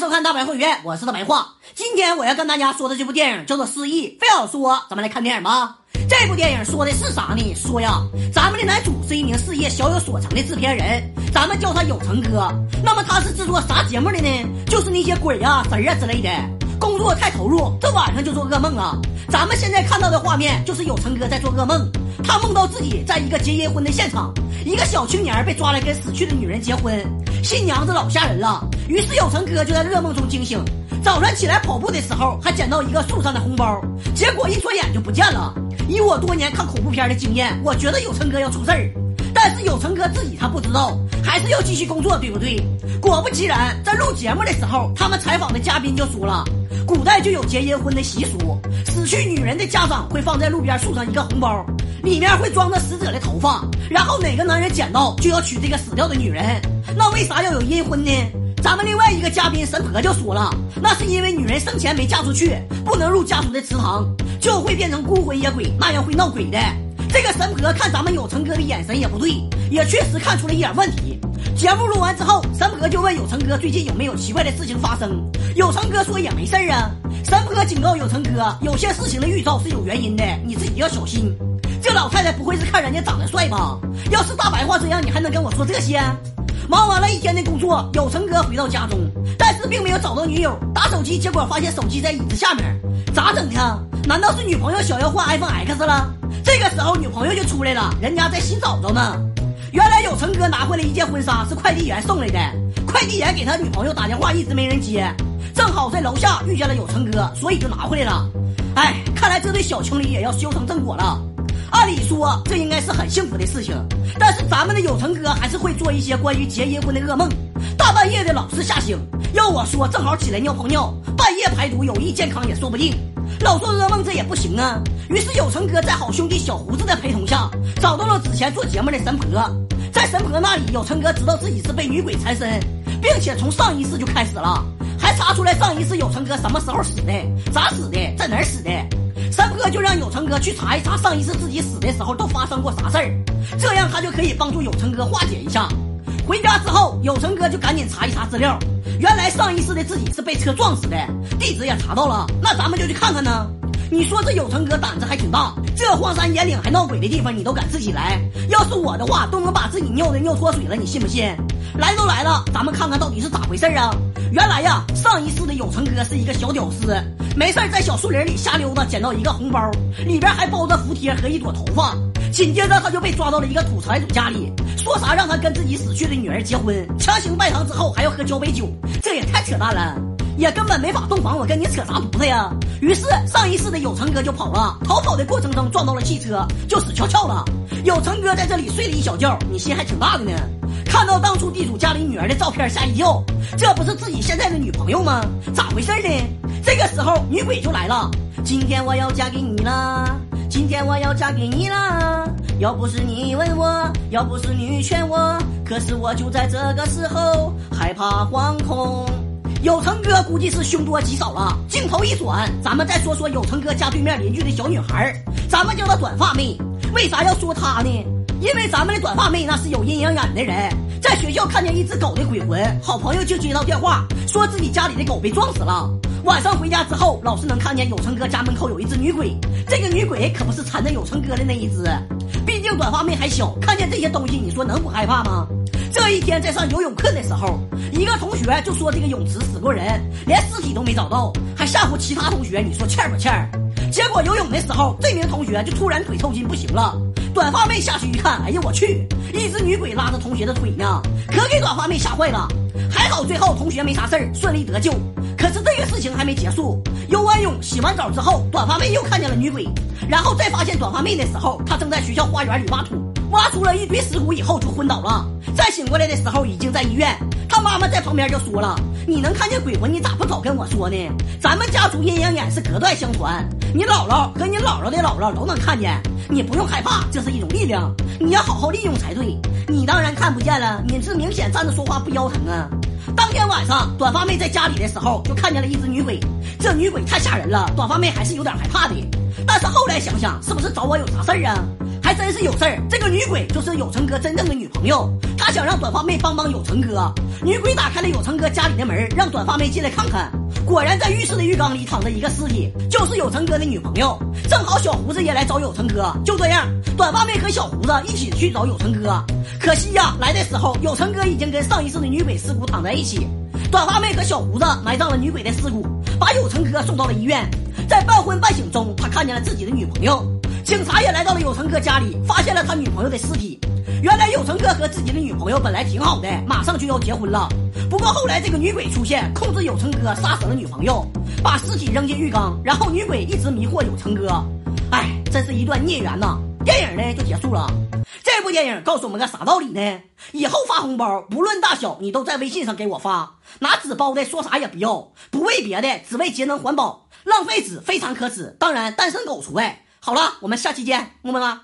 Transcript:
收看大白会员，我是大白话。今天我要跟大家说的这部电影叫做《失忆》，非要说，咱们来看电影吧。这部电影说的是啥呢？说呀，咱们的男主是一名事业小有所成的制片人，咱们叫他有成哥。那么他是制作啥节目的呢？就是那些鬼呀、神啊之类的。工作太投入，这晚上就做噩梦啊。咱们现在看到的画面就是有成哥在做噩梦，他梦到自己在一个结阴婚的现场，一个小青年被抓来跟死去的女人结婚，新娘子老吓人了。于是有成哥就在噩梦中惊醒，早上起来跑步的时候还捡到一个树上的红包，结果一转眼就不见了。以我多年看恐怖片的经验，我觉得有成哥要出事儿，但是有成哥自己他不知道，还是要继续工作，对不对？果不其然，在录节目的时候，他们采访的嘉宾就说了，古代就有结阴婚的习俗，死去女人的家长会放在路边树上一个红包，里面会装着死者的头发，然后哪个男人捡到就要娶这个死掉的女人。那为啥要有阴婚呢？咱们另外一个嘉宾神婆就说了，那是因为女人生前没嫁出去，不能入家族的祠堂，就会变成孤魂野鬼，那样会闹鬼的。这个神婆看咱们有成哥的眼神也不对，也确实看出了一点问题。节目录完之后，神婆就问有成哥最近有没有奇怪的事情发生。有成哥说也没事儿啊。神婆警告有成哥，有些事情的预兆是有原因的，你自己要小心。这老太太不会是看人家长得帅吧？要是大白话这样，你还能跟我说这些？忙完了一天的工作，有成哥回到家中，但是并没有找到女友。打手机，结果发现手机在椅子下面，咋整的？难道是女朋友想要换 iPhone X 了？这个时候，女朋友就出来了，人家在洗澡澡呢。原来有成哥拿回来一件婚纱，是快递员送来的。快递员给他女朋友打电话，一直没人接，正好在楼下遇见了有成哥，所以就拿回来了。哎，看来这对小情侣也要修成正果了。按理说这应该是很幸福的事情，但是咱们的有成哥还是会做一些关于结阴婚的噩梦，大半夜的老是吓醒。要我说，正好起来尿泡尿，半夜排毒有益健康也说不定。老做噩梦这也不行啊。于是有成哥在好兄弟小胡子的陪同下，找到了之前做节目的神婆。在神婆那里，有成哥知道自己是被女鬼缠身，并且从上一世就开始了，还查出来上一世有成哥什么时候死的，咋死的，在哪儿死的。三哥就让有成哥去查一查上一次自己死的时候都发生过啥事儿，这样他就可以帮助有成哥化解一下。回家之后，有成哥就赶紧查一查资料，原来上一世的自己是被车撞死的，地址也查到了。那咱们就去看看呢。你说这有成哥胆子还挺大，这荒山野岭还闹鬼的地方你都敢自己来？要是我的话，都能把自己尿的尿脱水了，你信不信？来都来了，咱们看看到底是咋回事啊？原来呀，上一世的有成哥是一个小屌丝，没事在小树林里瞎溜达，捡到一个红包，里边还包着福贴和一朵头发。紧接着他就被抓到了一个土财主家里，说啥让他跟自己死去的女儿结婚，强行拜堂之后还要喝交杯酒，这也太扯淡了。也根本没法洞房，我跟你扯啥犊子呀？于是上一世的有成哥就跑了，逃跑的过程中撞到了汽车，就死翘翘了。有成哥在这里睡了一小觉，你心还挺大的呢。看到当初地主家里女儿的照片，吓一跳，这不是自己现在的女朋友吗？咋回事呢？这个时候女鬼就来了，今天我要嫁给你了，今天我要嫁给你了。要不是你问我，要不是你劝我，可是我就在这个时候害怕惶恐。有成哥估计是凶多吉少了。镜头一转，咱们再说说有成哥家对面邻居的小女孩咱们叫她短发妹。为啥要说她呢？因为咱们的短发妹那是有阴阳眼的人，在学校看见一只狗的鬼魂，好朋友就接到电话，说自己家里的狗被撞死了。晚上回家之后，老是能看见有成哥家门口有一只女鬼，这个女鬼可不是缠着有成哥的那一只。毕竟短发妹还小，看见这些东西，你说能不害怕吗？这一天在上游泳课的时候，一个同学就说这个泳池死过人，连尸体都没找到，还吓唬其他同学。你说欠不欠？结果游泳的时候，这名同学就突然腿抽筋不行了。短发妹下去一看，哎呀我去，一只女鬼拉着同学的腿呢，可给短发妹吓坏了。还好最后同学没啥事儿，顺利得救。可是这个事情还没结束，游完泳洗完澡之后，短发妹又看见了女鬼，然后再发现短发妹的时候，她正在学校花园里挖土。挖出了一堆尸骨以后就昏倒了，再醒过来的时候已经在医院。她妈妈在旁边就说了：“你能看见鬼魂，你咋不早跟我说呢？咱们家族阴阳眼是隔代相传，你姥姥和你姥姥的姥姥都能看见，你不用害怕，这是一种力量，你要好好利用才对。你当然看不见了，你这明显站着说话不腰疼啊。”当天晚上，短发妹在家里的时候就看见了一只女鬼，这女鬼太吓人了，短发妹还是有点害怕的。但是后来想想，是不是找我有啥事儿啊？还真是有事儿。这个女鬼就是有成哥真正的女朋友，她想让短发妹帮帮有成哥。女鬼打开了有成哥家里的门，让短发妹进来看看。果然，在浴室的浴缸里躺着一个尸体，就是有成哥的女朋友。正好小胡子也来找有成哥，就这样，短发妹和小胡子一起去找有成哥。可惜呀，来的时候有成哥已经跟上一世的女鬼尸骨躺在一起。短发妹和小胡子埋葬了女鬼的尸骨，把有成哥送到了医院。在半昏半醒中，他看见了自己的女朋友。警察也来到了有成哥家里，发现了他女朋友的尸体。原来有成哥和自己的女朋友本来挺好的，马上就要结婚了。不过后来这个女鬼出现，控制有成哥杀死了女朋友，把尸体扔进浴缸，然后女鬼一直迷惑有成哥。哎，真是一段孽缘呐！电影呢就结束了。这部电影告诉我们个啥道理呢？以后发红包不论大小，你都在微信上给我发，拿纸包的说啥也不要，不为别的，只为节能环保。浪费纸非常可耻，当然单身狗除外。好了，我们下期见，么么哒。